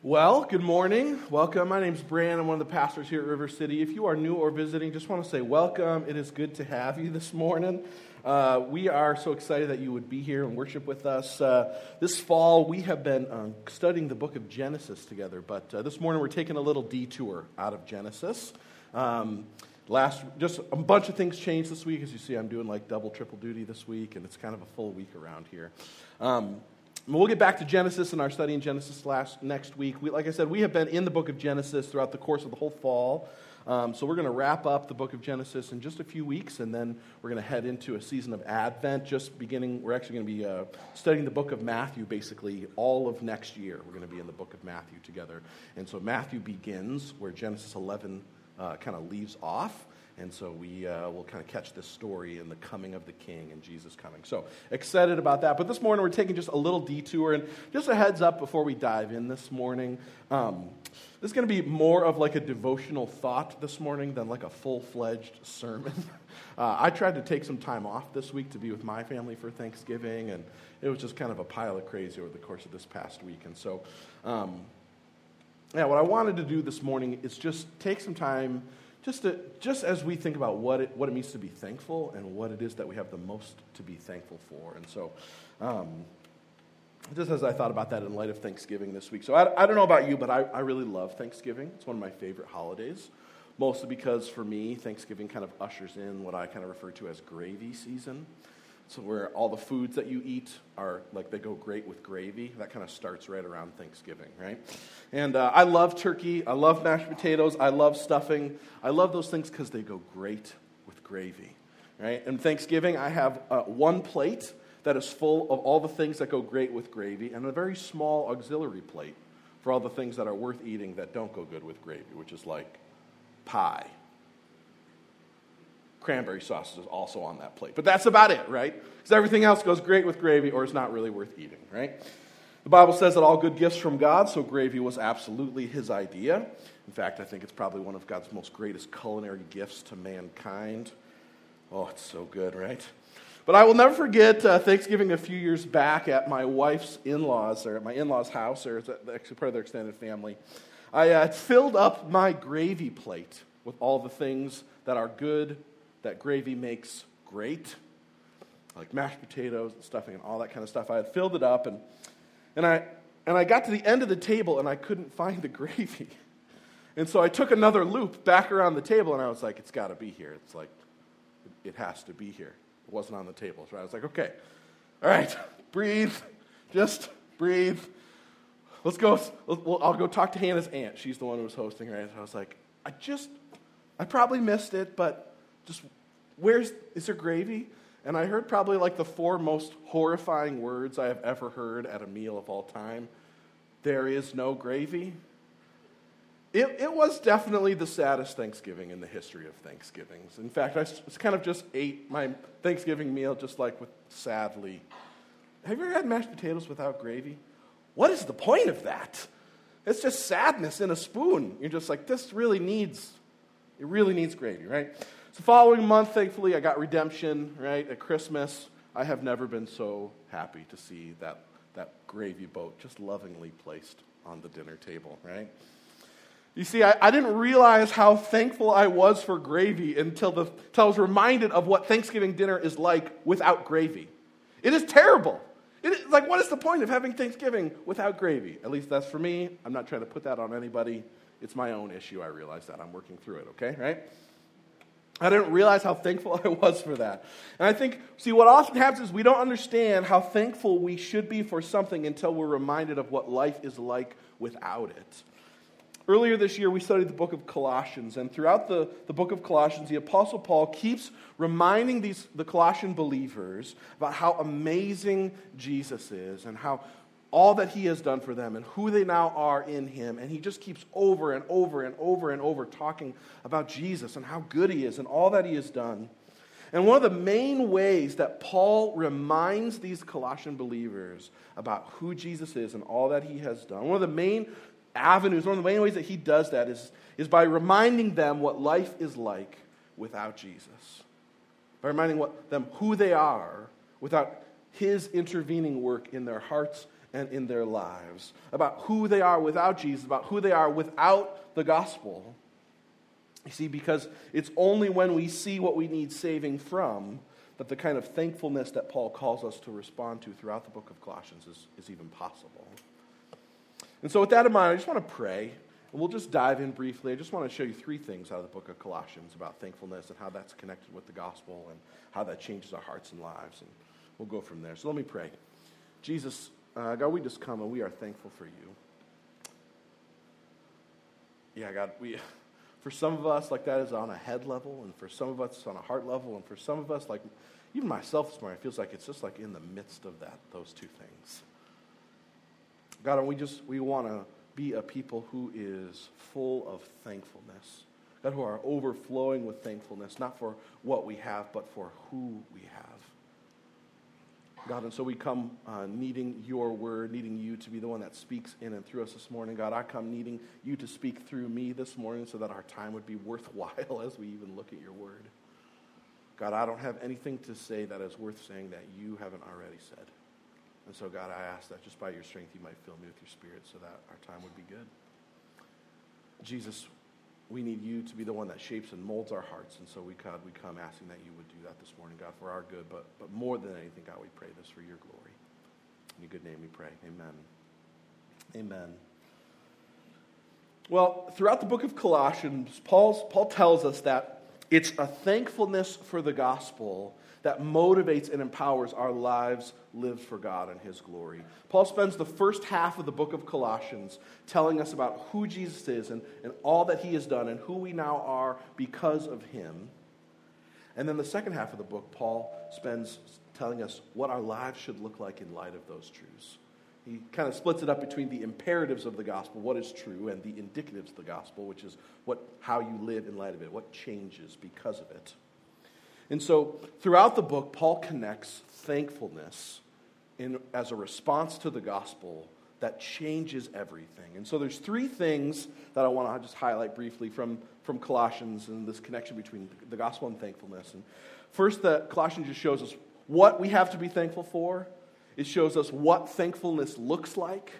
Well, good morning. Welcome. My name is Bran. I'm one of the pastors here at River City. If you are new or visiting, just want to say welcome. It is good to have you this morning. Uh, we are so excited that you would be here and worship with us. Uh, this fall, we have been um, studying the book of Genesis together, but uh, this morning we're taking a little detour out of Genesis. Um, last, just a bunch of things changed this week. As you see, I'm doing like double, triple duty this week, and it's kind of a full week around here. Um, We'll get back to Genesis in our study in Genesis last, next week. We, like I said, we have been in the book of Genesis throughout the course of the whole fall. Um, so we're going to wrap up the book of Genesis in just a few weeks, and then we're going to head into a season of Advent. Just beginning, we're actually going to be uh, studying the book of Matthew basically all of next year. We're going to be in the book of Matthew together. And so Matthew begins where Genesis 11 uh, kind of leaves off. And so we uh, will kind of catch this story in the coming of the King and Jesus coming. So excited about that. But this morning we're taking just a little detour. And just a heads up before we dive in this morning. Um, this is going to be more of like a devotional thought this morning than like a full fledged sermon. Uh, I tried to take some time off this week to be with my family for Thanksgiving, and it was just kind of a pile of crazy over the course of this past week. And so, um, yeah, what I wanted to do this morning is just take some time just, to, just as we think about what it, what it means to be thankful and what it is that we have the most to be thankful for. And so, um, just as I thought about that in light of Thanksgiving this week. So, I, I don't know about you, but I, I really love Thanksgiving. It's one of my favorite holidays, mostly because for me, Thanksgiving kind of ushers in what I kind of refer to as gravy season. So where all the foods that you eat are like they go great with gravy. That kind of starts right around Thanksgiving, right? And uh, I love turkey. I love mashed potatoes. I love stuffing. I love those things because they go great with gravy, right? And Thanksgiving, I have uh, one plate that is full of all the things that go great with gravy, and a very small auxiliary plate for all the things that are worth eating that don't go good with gravy, which is like pie cranberry sauce is also on that plate. But that's about it, right? Because everything else goes great with gravy or is not really worth eating, right? The Bible says that all good gifts from God, so gravy was absolutely his idea. In fact, I think it's probably one of God's most greatest culinary gifts to mankind. Oh, it's so good, right? But I will never forget uh, Thanksgiving a few years back at my wife's in laws, or at my in law's house, or actually part of their extended family. I uh, filled up my gravy plate with all the things that are good that gravy makes great, like mashed potatoes and stuffing and all that kind of stuff. I had filled it up, and, and, I, and I got to the end of the table and I couldn't find the gravy. And so I took another loop back around the table, and I was like, it's got to be here. It's like, it has to be here. It wasn't on the table. So I was like, okay, all right, breathe, just breathe. Let's go. I'll go talk to Hannah's aunt. She's the one who was hosting, right? So I was like, I just, I probably missed it, but just where's is there gravy? And I heard probably like the four most horrifying words I have ever heard at a meal of all time. There is no gravy. It, it was definitely the saddest Thanksgiving in the history of Thanksgivings. In fact, I kind of just ate my Thanksgiving meal just like with sadly. Have you ever had mashed potatoes without gravy? What is the point of that? It's just sadness in a spoon. You're just like, this really needs, it really needs gravy, right? The following month, thankfully, I got redemption, right? At Christmas, I have never been so happy to see that, that gravy boat just lovingly placed on the dinner table, right? You see, I, I didn't realize how thankful I was for gravy until, the, until I was reminded of what Thanksgiving dinner is like without gravy. It is terrible. It is, like, what is the point of having Thanksgiving without gravy? At least that's for me. I'm not trying to put that on anybody. It's my own issue. I realize that. I'm working through it, okay? Right? I didn't realize how thankful I was for that. And I think, see, what often happens is we don't understand how thankful we should be for something until we're reminded of what life is like without it. Earlier this year, we studied the book of Colossians, and throughout the, the book of Colossians, the Apostle Paul keeps reminding these, the Colossian believers about how amazing Jesus is and how all that he has done for them and who they now are in him. And he just keeps over and over and over and over talking about Jesus and how good he is and all that he has done. And one of the main ways that Paul reminds these Colossian believers about who Jesus is and all that he has done, one of the main avenues, one of the main ways that he does that is, is by reminding them what life is like without Jesus. By reminding what, them who they are without his intervening work in their hearts and in their lives, about who they are without Jesus, about who they are without the gospel. You see, because it's only when we see what we need saving from that the kind of thankfulness that Paul calls us to respond to throughout the book of Colossians is, is even possible. And so, with that in mind, I just want to pray, and we'll just dive in briefly. I just want to show you three things out of the book of Colossians about thankfulness and how that's connected with the gospel and how that changes our hearts and lives. And we'll go from there. So, let me pray. Jesus, uh, God, we just come and we are thankful for you. Yeah, God, we. For some of us, like that is on a head level, and for some of us, it's on a heart level, and for some of us, like even myself this morning, it feels like it's just like in the midst of that, those two things. God, and we just we want to be a people who is full of thankfulness. God, who are overflowing with thankfulness, not for what we have, but for who we have. God, and so we come uh, needing your word, needing you to be the one that speaks in and through us this morning. God, I come needing you to speak through me this morning so that our time would be worthwhile as we even look at your word. God, I don't have anything to say that is worth saying that you haven't already said. And so, God, I ask that just by your strength, you might fill me with your spirit so that our time would be good. Jesus, we need you to be the one that shapes and molds our hearts. And so, we, God, we come asking that you would do that this morning, God, for our good. But, but more than anything, God, we pray this for your glory. In your good name we pray. Amen. Amen. Well, throughout the book of Colossians, Paul's, Paul tells us that it's a thankfulness for the gospel that motivates and empowers our lives lived for God and His glory. Paul spends the first half of the book of Colossians telling us about who Jesus is and, and all that He has done and who we now are because of Him. And then the second half of the book, Paul spends telling us what our lives should look like in light of those truths. He kind of splits it up between the imperatives of the gospel, what is true, and the indicatives of the gospel, which is what, how you live in light of it, what changes because of it. And so throughout the book, Paul connects thankfulness in, as a response to the gospel that changes everything. And so there's three things that I want to just highlight briefly from, from Colossians and this connection between the gospel and thankfulness. And first, that Colossians just shows us what we have to be thankful for. It shows us what thankfulness looks like.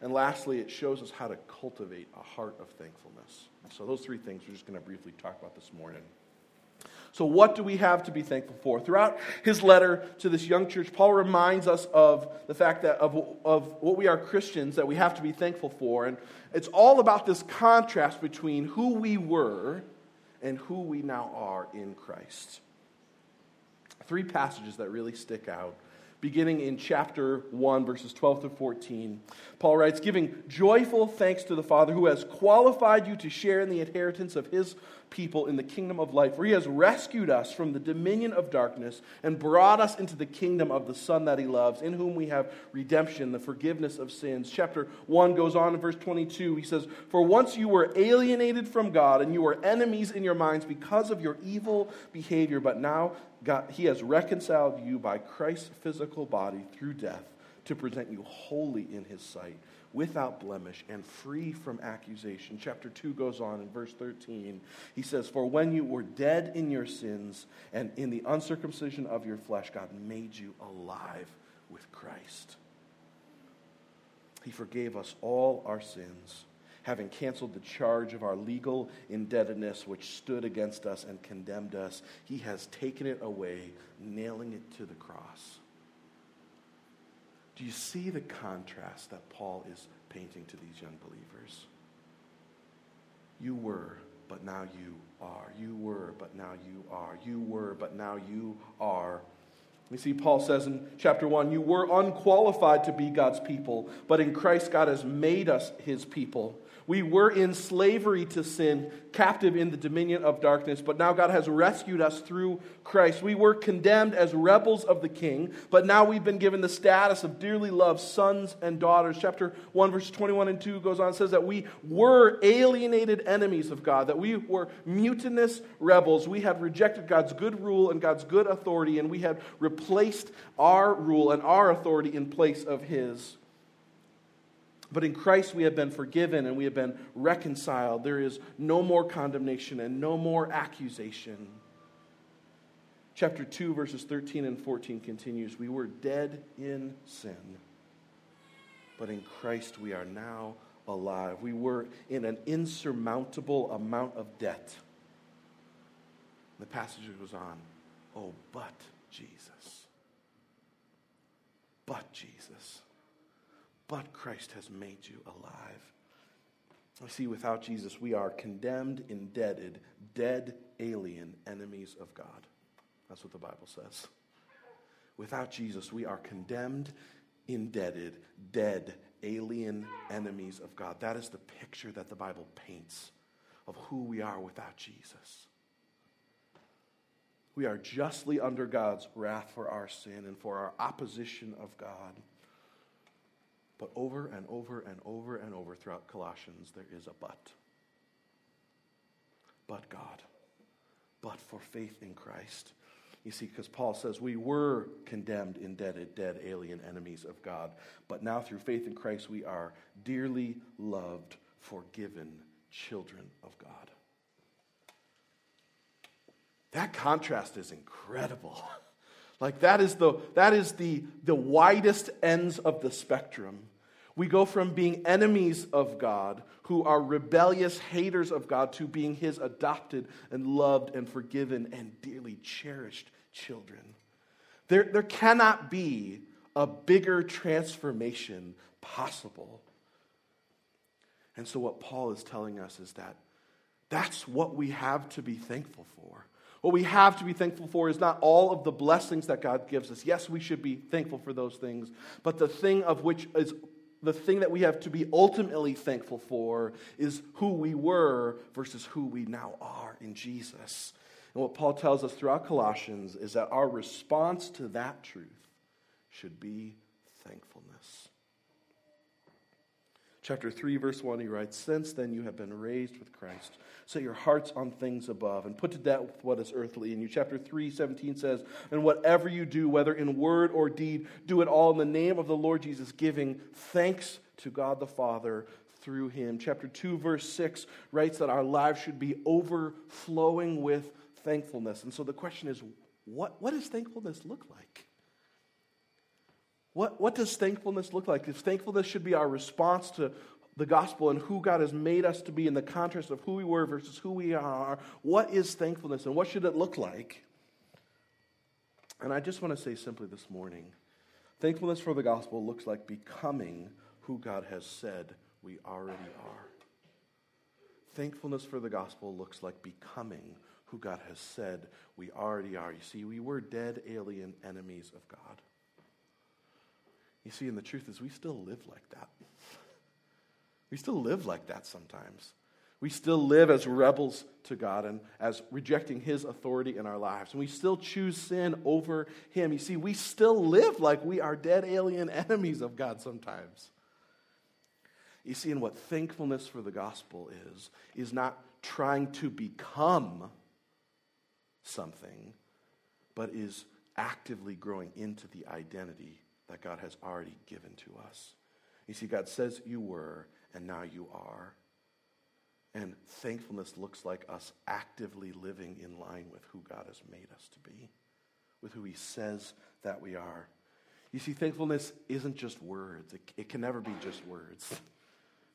And lastly, it shows us how to cultivate a heart of thankfulness. So those three things we're just going to briefly talk about this morning. So, what do we have to be thankful for? Throughout his letter to this young church, Paul reminds us of the fact that of, of what we are Christians that we have to be thankful for. And it's all about this contrast between who we were and who we now are in Christ. Three passages that really stick out beginning in chapter 1, verses 12 to 14. Paul writes, Giving joyful thanks to the Father who has qualified you to share in the inheritance of his people in the kingdom of light, for he has rescued us from the dominion of darkness and brought us into the kingdom of the Son that he loves, in whom we have redemption, the forgiveness of sins. Chapter 1 goes on in verse 22. He says, For once you were alienated from God, and you were enemies in your minds because of your evil behavior, but now God, he has reconciled you by Christ's physical body through death to present you holy in his sight without blemish and free from accusation. Chapter 2 goes on in verse 13. He says, For when you were dead in your sins and in the uncircumcision of your flesh, God made you alive with Christ. He forgave us all our sins, having canceled the charge of our legal indebtedness which stood against us and condemned us. He has taken it away, nailing it to the cross. Do you see the contrast that Paul is painting to these young believers? You were, but now you are. You were, but now you are. You were, but now you are. We see Paul says in chapter 1 You were unqualified to be God's people, but in Christ God has made us his people. We were in slavery to sin, captive in the dominion of darkness, but now God has rescued us through Christ. We were condemned as rebels of the king, but now we've been given the status of dearly loved sons and daughters. Chapter 1, verses 21 and 2 goes on and says that we were alienated enemies of God, that we were mutinous rebels. We had rejected God's good rule and God's good authority, and we had replaced our rule and our authority in place of His. But in Christ we have been forgiven and we have been reconciled. There is no more condemnation and no more accusation. Chapter 2, verses 13 and 14 continues We were dead in sin. but in Christ we are now alive. We were in an insurmountable amount of debt. The passage goes on, oh, but Jesus. But Jesus. But Christ has made you alive. I see, without Jesus, we are condemned, indebted, dead, alien, enemies of God. That's what the Bible says. Without Jesus, we are condemned, indebted, dead, alien enemies of God. That is the picture that the Bible paints of who we are without Jesus. We are justly under God's wrath for our sin and for our opposition of God. But over and over and over and over throughout Colossians, there is a but. But God. But for faith in Christ. You see, because Paul says we were condemned, indebted, dead, alien enemies of God. But now through faith in Christ, we are dearly loved, forgiven children of God. That contrast is incredible. Like that is the that is the the widest ends of the spectrum. We go from being enemies of God, who are rebellious haters of God, to being his adopted and loved and forgiven and dearly cherished children. There, there cannot be a bigger transformation possible. And so, what Paul is telling us is that that's what we have to be thankful for. What we have to be thankful for is not all of the blessings that God gives us. Yes, we should be thankful for those things, but the thing of which is the thing that we have to be ultimately thankful for is who we were versus who we now are in Jesus. And what Paul tells us throughout Colossians is that our response to that truth should be thankfulness. Chapter 3, verse 1, he writes, Since then you have been raised with Christ. Set your hearts on things above and put to death what is earthly in you. Chapter 3, 17 says, And whatever you do, whether in word or deed, do it all in the name of the Lord Jesus, giving thanks to God the Father through him. Chapter 2, verse 6 writes that our lives should be overflowing with thankfulness. And so the question is, what, what does thankfulness look like? What, what does thankfulness look like? If thankfulness should be our response to the gospel and who God has made us to be in the contrast of who we were versus who we are, what is thankfulness and what should it look like? And I just want to say simply this morning thankfulness for the gospel looks like becoming who God has said we already are. Thankfulness for the gospel looks like becoming who God has said we already are. You see, we were dead, alien enemies of God. You see, and the truth is, we still live like that. We still live like that sometimes. We still live as rebels to God and as rejecting His authority in our lives. And we still choose sin over Him. You see, we still live like we are dead alien enemies of God sometimes. You see, and what thankfulness for the gospel is, is not trying to become something, but is actively growing into the identity that God has already given to us. You see, God says you were, and now you are. And thankfulness looks like us actively living in line with who God has made us to be, with who He says that we are. You see, thankfulness isn't just words, it, it can never be just words.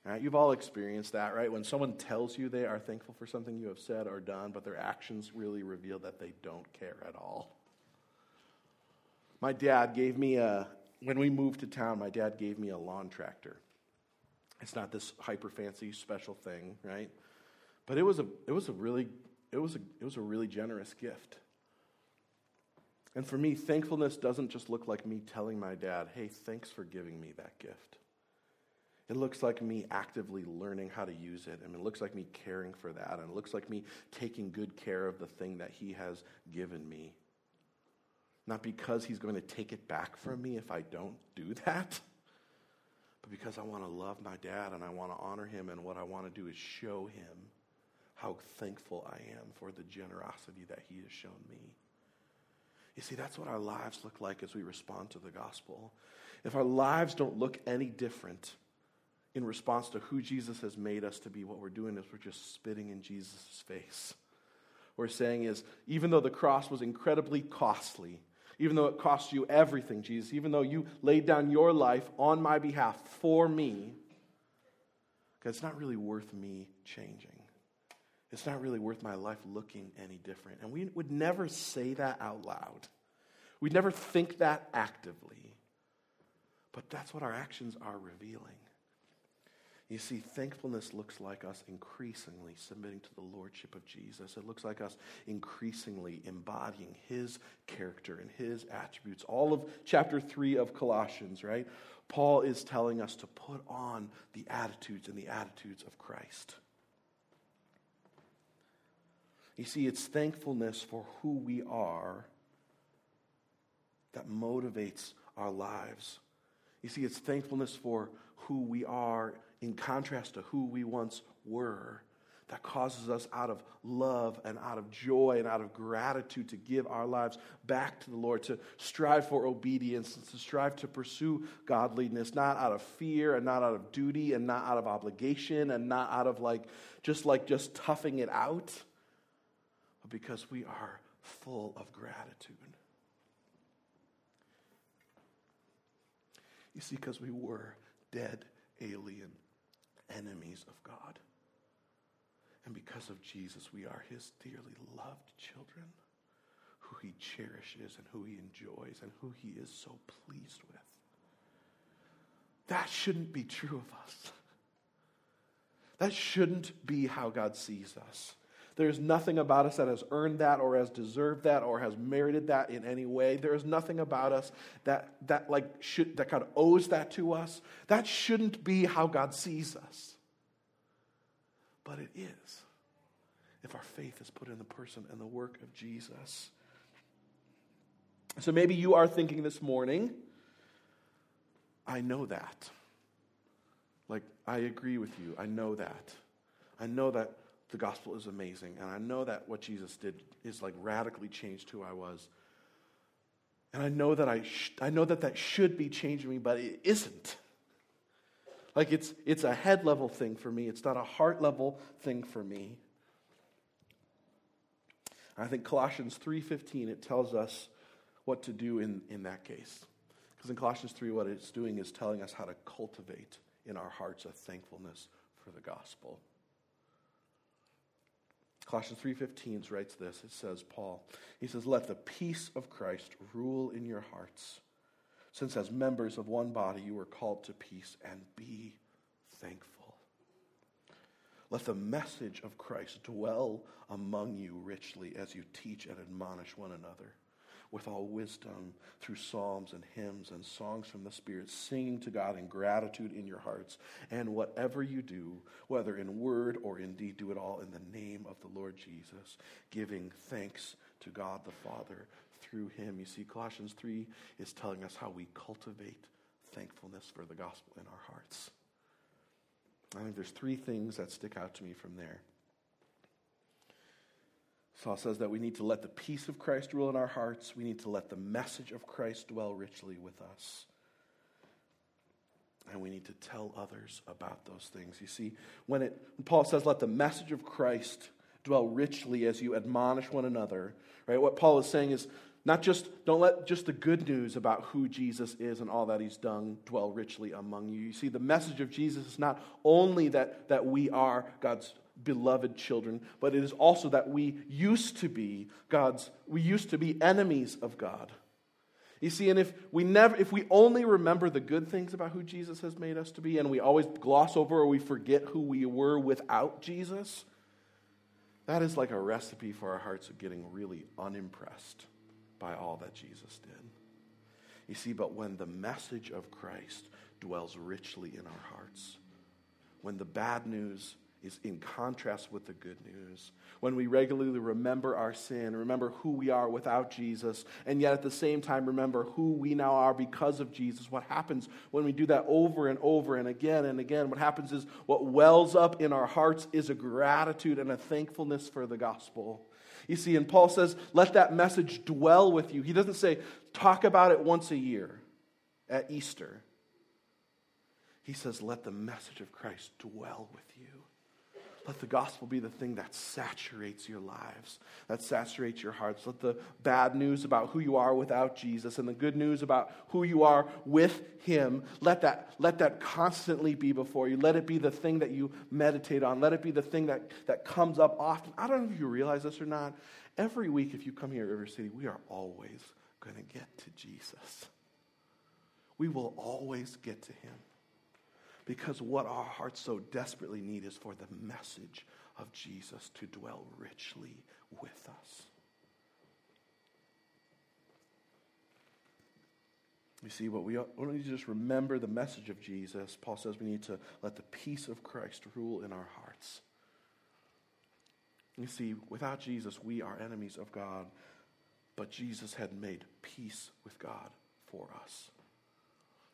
Right? You've all experienced that, right? When someone tells you they are thankful for something you have said or done, but their actions really reveal that they don't care at all. My dad gave me a, when we moved to town, my dad gave me a lawn tractor. It's not this hyper fancy special thing, right? But it was a it was a really it was a it was a really generous gift. And for me, thankfulness doesn't just look like me telling my dad, "Hey, thanks for giving me that gift." It looks like me actively learning how to use it. and it looks like me caring for that. And it looks like me taking good care of the thing that he has given me. Not because he's going to take it back from me if I don't do that, but because I want to love my dad and I want to honor him. And what I want to do is show him how thankful I am for the generosity that he has shown me. You see, that's what our lives look like as we respond to the gospel. If our lives don't look any different in response to who Jesus has made us to be, what we're doing is we're just spitting in Jesus' face. What we're saying is, even though the cross was incredibly costly, even though it cost you everything, Jesus, even though you laid down your life on my behalf for me, because it's not really worth me changing. It's not really worth my life looking any different. And we would never say that out loud. We'd never think that actively. But that's what our actions are revealing. You see, thankfulness looks like us increasingly submitting to the lordship of Jesus. It looks like us increasingly embodying his character and his attributes. All of chapter 3 of Colossians, right? Paul is telling us to put on the attitudes and the attitudes of Christ. You see, it's thankfulness for who we are that motivates our lives. You see, it's thankfulness for who we are in contrast to who we once were that causes us out of love and out of joy and out of gratitude to give our lives back to the Lord, to strive for obedience and to strive to pursue godliness, not out of fear and not out of duty and not out of obligation and not out of like just like just toughing it out, but because we are full of gratitude. You see, because we were dead, alien enemies of God. And because of Jesus, we are his dearly loved children, who he cherishes and who he enjoys and who he is so pleased with. That shouldn't be true of us. That shouldn't be how God sees us. There's nothing about us that has earned that or has deserved that or has merited that in any way. There is nothing about us that, that like should that God owes that to us. That shouldn't be how God sees us. But it is. If our faith is put in the person and the work of Jesus. So maybe you are thinking this morning, I know that. Like, I agree with you. I know that. I know that the gospel is amazing. And I know that what Jesus did is like radically changed who I was. And I know that I, sh- I know that that should be changing me, but it isn't. Like it's, it's a head level thing for me. It's not a heart level thing for me. I think Colossians 3.15, it tells us what to do in, in that case. Because in Colossians 3, what it's doing is telling us how to cultivate in our hearts a thankfulness for the gospel. Colossians 3:15 writes this. It says Paul. He says, "Let the peace of Christ rule in your hearts, since as members of one body you were called to peace and be thankful. Let the message of Christ dwell among you richly as you teach and admonish one another." With all wisdom through psalms and hymns and songs from the Spirit, singing to God in gratitude in your hearts. And whatever you do, whether in word or in deed, do it all in the name of the Lord Jesus, giving thanks to God the Father through him. You see, Colossians 3 is telling us how we cultivate thankfulness for the gospel in our hearts. I think there's three things that stick out to me from there. Saul says that we need to let the peace of Christ rule in our hearts. We need to let the message of Christ dwell richly with us. And we need to tell others about those things. You see, when, it, when Paul says, let the message of Christ dwell richly as you admonish one another, right? What Paul is saying is not just, don't let just the good news about who Jesus is and all that he's done dwell richly among you. You see, the message of Jesus is not only that, that we are God's beloved children, but it is also that we used to be God's, we used to be enemies of God. You see, and if we never, if we only remember the good things about who Jesus has made us to be, and we always gloss over or we forget who we were without Jesus, that is like a recipe for our hearts of getting really unimpressed by all that Jesus did. You see, but when the message of Christ dwells richly in our hearts, when the bad news is in contrast with the good news. When we regularly remember our sin, remember who we are without Jesus, and yet at the same time remember who we now are because of Jesus, what happens when we do that over and over and again and again? What happens is what wells up in our hearts is a gratitude and a thankfulness for the gospel. You see, and Paul says, let that message dwell with you. He doesn't say, talk about it once a year at Easter. He says, let the message of Christ dwell with you. Let the gospel be the thing that saturates your lives, that saturates your hearts. Let the bad news about who you are without Jesus and the good news about who you are with Him, let that, let that constantly be before you. Let it be the thing that you meditate on. Let it be the thing that, that comes up often. I don't know if you realize this or not. Every week, if you come here at River City, we are always going to get to Jesus. We will always get to Him. Because what our hearts so desperately need is for the message of Jesus to dwell richly with us. You see, what we, we don't need to just remember the message of Jesus. Paul says we need to let the peace of Christ rule in our hearts. You see, without Jesus, we are enemies of God, but Jesus had made peace with God for us.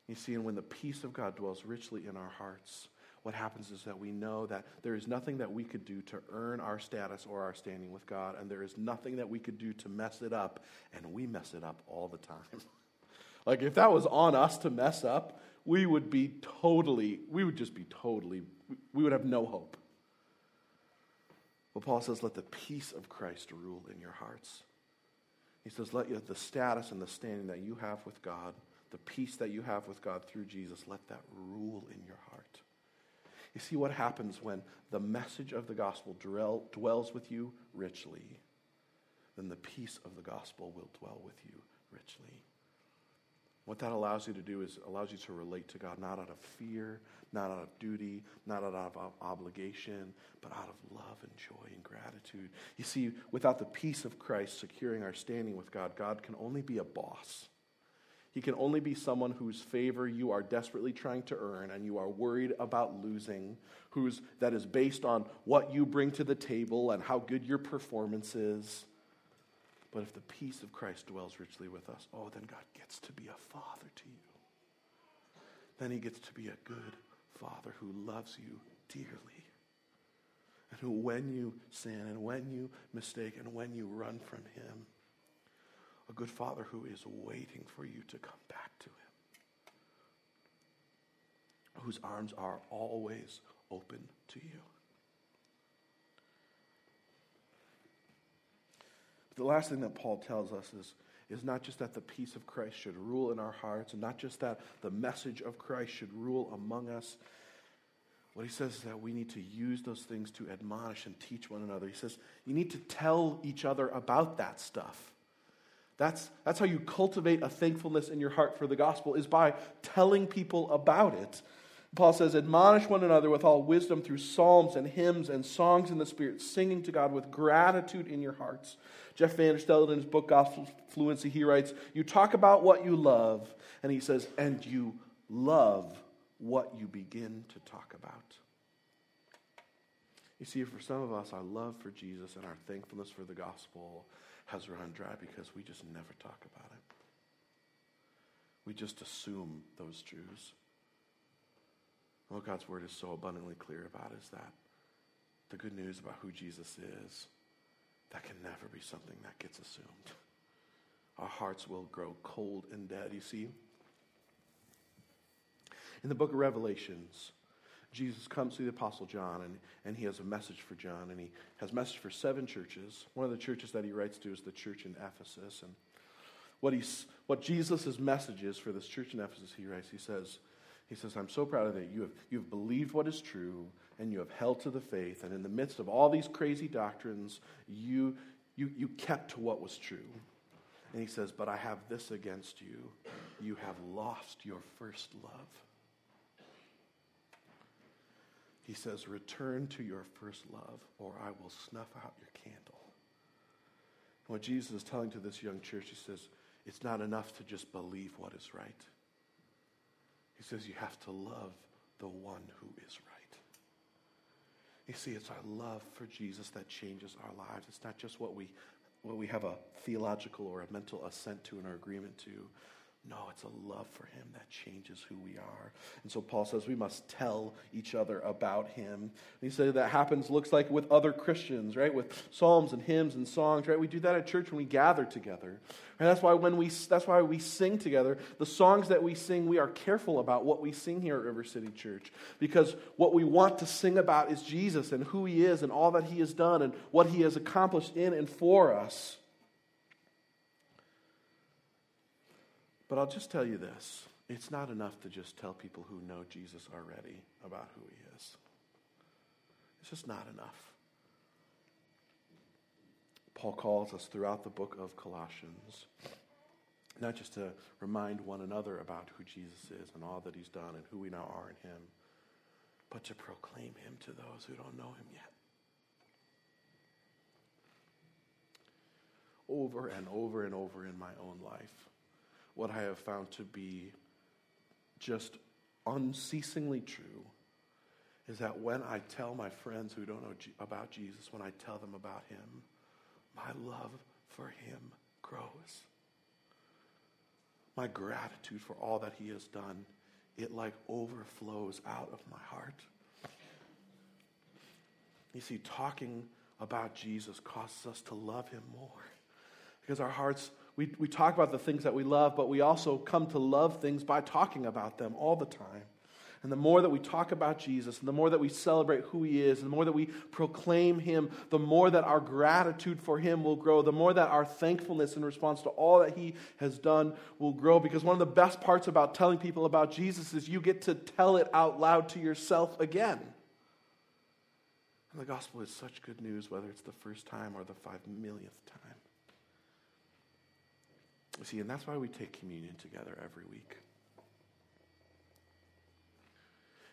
You see, and when the peace of God dwells richly in our hearts, what happens is that we know that there is nothing that we could do to earn our status or our standing with God, and there is nothing that we could do to mess it up, and we mess it up all the time. like, if that was on us to mess up, we would be totally, we would just be totally, we would have no hope. Well, Paul says, let the peace of Christ rule in your hearts. He says, let the status and the standing that you have with God the peace that you have with God through Jesus, let that rule in your heart. You see what happens when the message of the gospel dwells with you richly, then the peace of the gospel will dwell with you richly. What that allows you to do is allows you to relate to God not out of fear, not out of duty, not out of obligation, but out of love and joy and gratitude. You see, without the peace of Christ securing our standing with God, God can only be a boss. He can only be someone whose favor you are desperately trying to earn and you are worried about losing, who's, that is based on what you bring to the table and how good your performance is. But if the peace of Christ dwells richly with us, oh, then God gets to be a father to you. Then he gets to be a good father who loves you dearly. And who, when you sin and when you mistake and when you run from him, a good father who is waiting for you to come back to him, whose arms are always open to you. The last thing that Paul tells us is, is not just that the peace of Christ should rule in our hearts, and not just that the message of Christ should rule among us. What he says is that we need to use those things to admonish and teach one another. He says you need to tell each other about that stuff. That's, that's how you cultivate a thankfulness in your heart for the gospel, is by telling people about it. Paul says, Admonish one another with all wisdom through psalms and hymns and songs in the Spirit, singing to God with gratitude in your hearts. Jeff Vanderstelt, in his book Gospel Fluency, he writes, You talk about what you love, and he says, And you love what you begin to talk about. You see, for some of us, our love for Jesus and our thankfulness for the gospel has run dry because we just never talk about it. We just assume those truths. What God's word is so abundantly clear about is that the good news about who Jesus is, that can never be something that gets assumed. Our hearts will grow cold and dead. You see, in the book of Revelations, Jesus comes to the Apostle John and, and he has a message for John. And he has a message for seven churches. One of the churches that he writes to is the church in Ephesus. And what, he's, what Jesus' message is for this church in Ephesus, he writes, he says, he says, I'm so proud of that. You have, you have believed what is true and you have held to the faith. And in the midst of all these crazy doctrines, you, you, you kept to what was true. And he says, But I have this against you. You have lost your first love he says, Return to your first love, or I will snuff out your candle. And what Jesus is telling to this young church, he says, It's not enough to just believe what is right. He says, You have to love the one who is right. You see, it's our love for Jesus that changes our lives. It's not just what we, what we have a theological or a mental assent to and our agreement to. No, it's a love for him that changes who we are. And so Paul says we must tell each other about him. He said that happens, looks like with other Christians, right? With psalms and hymns and songs, right? We do that at church when we gather together. And that's why when we that's why we sing together. The songs that we sing, we are careful about what we sing here at River City Church. Because what we want to sing about is Jesus and who he is and all that he has done and what he has accomplished in and for us. But I'll just tell you this it's not enough to just tell people who know Jesus already about who he is. It's just not enough. Paul calls us throughout the book of Colossians not just to remind one another about who Jesus is and all that he's done and who we now are in him, but to proclaim him to those who don't know him yet. Over and over and over in my own life, what I have found to be just unceasingly true is that when I tell my friends who don't know about Jesus, when I tell them about him, my love for him grows. My gratitude for all that he has done, it like overflows out of my heart. You see, talking about Jesus causes us to love him more because our hearts we, we talk about the things that we love, but we also come to love things by talking about them all the time. And the more that we talk about Jesus, and the more that we celebrate who he is, and the more that we proclaim him, the more that our gratitude for him will grow, the more that our thankfulness in response to all that he has done will grow. Because one of the best parts about telling people about Jesus is you get to tell it out loud to yourself again. And the gospel is such good news, whether it's the first time or the five millionth time. See, and that's why we take communion together every week.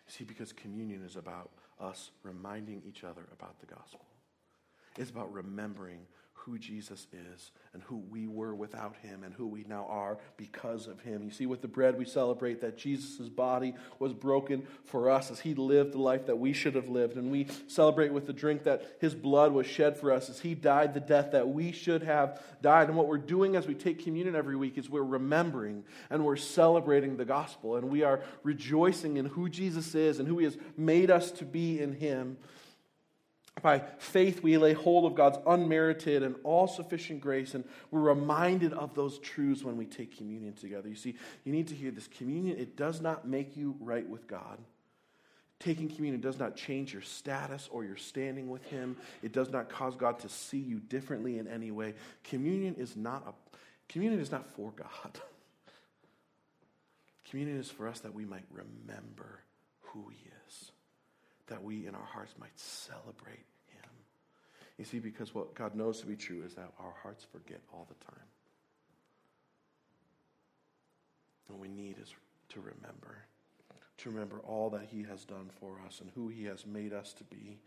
See, because communion is about us reminding each other about the gospel. It's about remembering who Jesus is and who we were without him and who we now are because of him. You see, with the bread, we celebrate that Jesus' body was broken for us as he lived the life that we should have lived. And we celebrate with the drink that his blood was shed for us as he died the death that we should have died. And what we're doing as we take communion every week is we're remembering and we're celebrating the gospel and we are rejoicing in who Jesus is and who he has made us to be in him. By faith, we lay hold of God's unmerited and all sufficient grace, and we're reminded of those truths when we take communion together. You see, you need to hear this communion, it does not make you right with God. Taking communion does not change your status or your standing with Him. It does not cause God to see you differently in any way. Communion is not a communion is not for God. Communion is for us that we might remember who He is that we in our hearts might celebrate him. You see, because what God knows to be true is that our hearts forget all the time. And we need is to remember to remember all that He has done for us and who He has made us to be.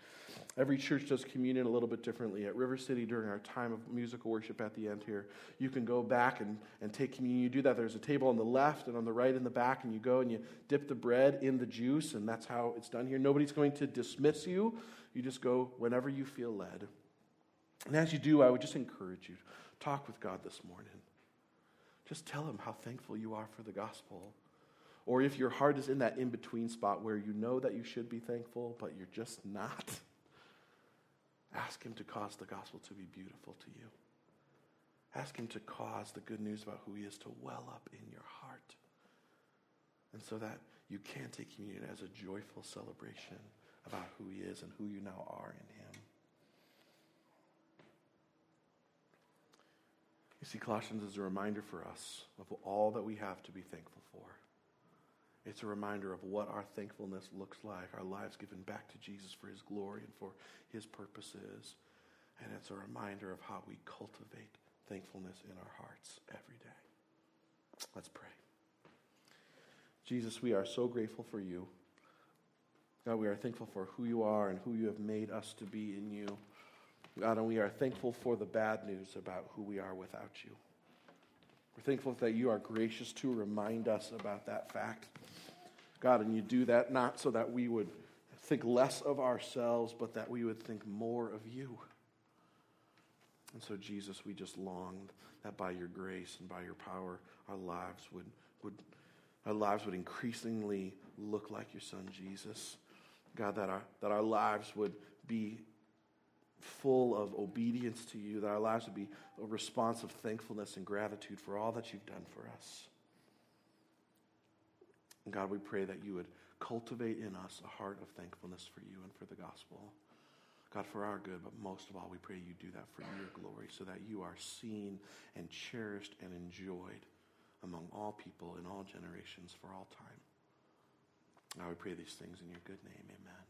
Every church does communion a little bit differently. At River City, during our time of musical worship at the end here, you can go back and, and take communion. You do that. There's a table on the left and on the right in the back, and you go and you dip the bread in the juice, and that's how it's done here. Nobody's going to dismiss you. You just go whenever you feel led. And as you do, I would just encourage you to talk with God this morning. Just tell Him how thankful you are for the gospel or if your heart is in that in between spot where you know that you should be thankful, but you're just not, ask Him to cause the gospel to be beautiful to you. Ask Him to cause the good news about who He is to well up in your heart. And so that you can take communion as a joyful celebration about who He is and who you now are in Him. You see, Colossians is a reminder for us of all that we have to be thankful for. It's a reminder of what our thankfulness looks like, our lives given back to Jesus for his glory and for his purposes. And it's a reminder of how we cultivate thankfulness in our hearts every day. Let's pray. Jesus, we are so grateful for you. God, we are thankful for who you are and who you have made us to be in you. God, and we are thankful for the bad news about who we are without you. We're thankful that you are gracious to remind us about that fact. God, and you do that not so that we would think less of ourselves, but that we would think more of you. And so, Jesus, we just long that by your grace and by your power, our lives would, would, our lives would increasingly look like your son, Jesus. God, that our, that our lives would be full of obedience to you, that our lives would be a response of thankfulness and gratitude for all that you've done for us. And God, we pray that you would cultivate in us a heart of thankfulness for you and for the gospel. God, for our good, but most of all, we pray you do that for your glory so that you are seen and cherished and enjoyed among all people in all generations for all time. Now we pray these things in your good name. Amen.